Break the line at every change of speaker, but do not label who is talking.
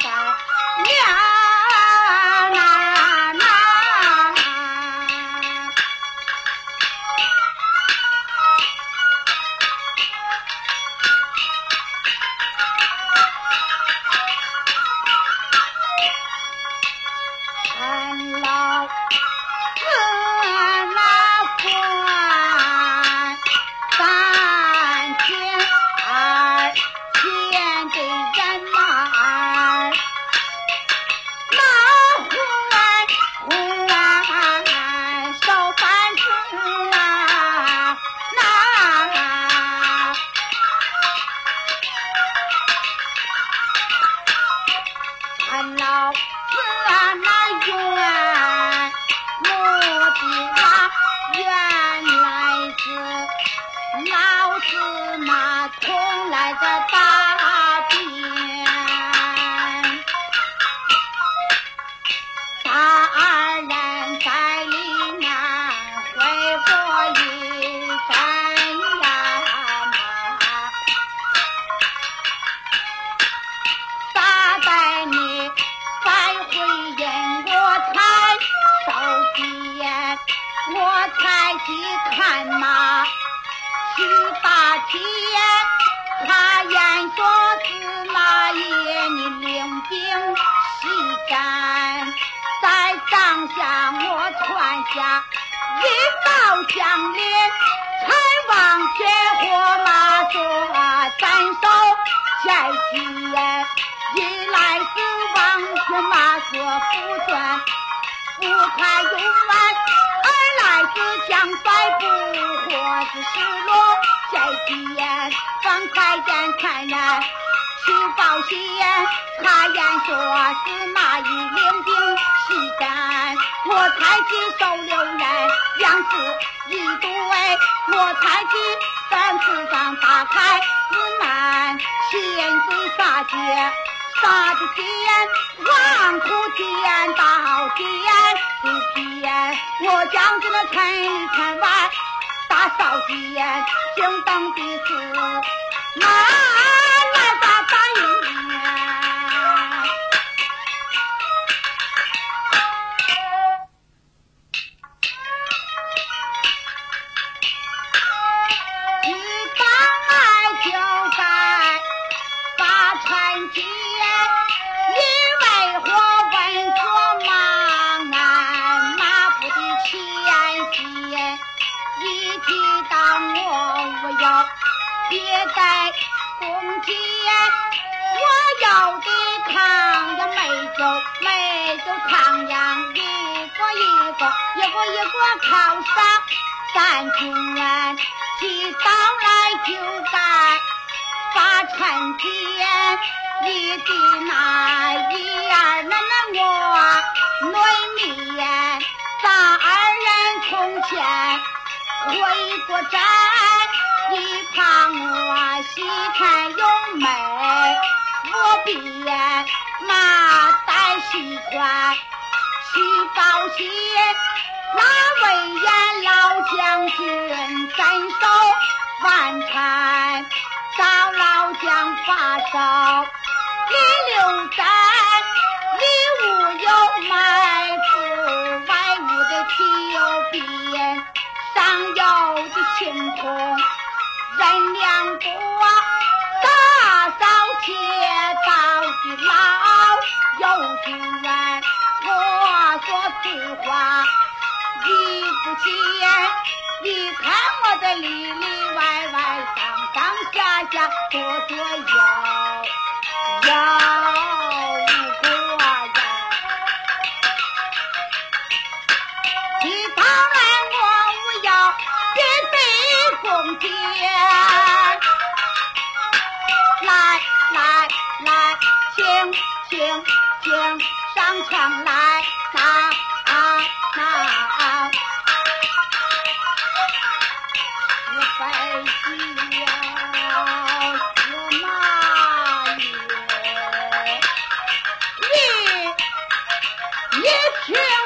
到娘老子那冤，我的妈，原来是老子嘛，从来的。在帐下我传下一道将领，才往前火马说斩首下旗，一来是往前马说不算，不太有完，二来是将帅不或是失落。在见，方才见看人去报信，他言说是那一，我才去收留人，粮食一堆，我才去在市上打开市门，千岁杀劫，杀的天，王土见到天不偏，我将这个陈里陈外。大少爷，请等的是哪来的大营？呀美酒，美酒唐阳一个一个，一个一个靠上三军人，提到来就该把陈天，你的那一二那那我内面，咱二人从前。回过站，一旁我西看有美，我闭眼西穿，去报信，那位严老将军斩首万产，找老将发烧，你留在里屋有埋伏，外屋的气有闭。上有的青铜我说此话你不见，你看我的里里外外上上下下左左右为妻呀是哪一天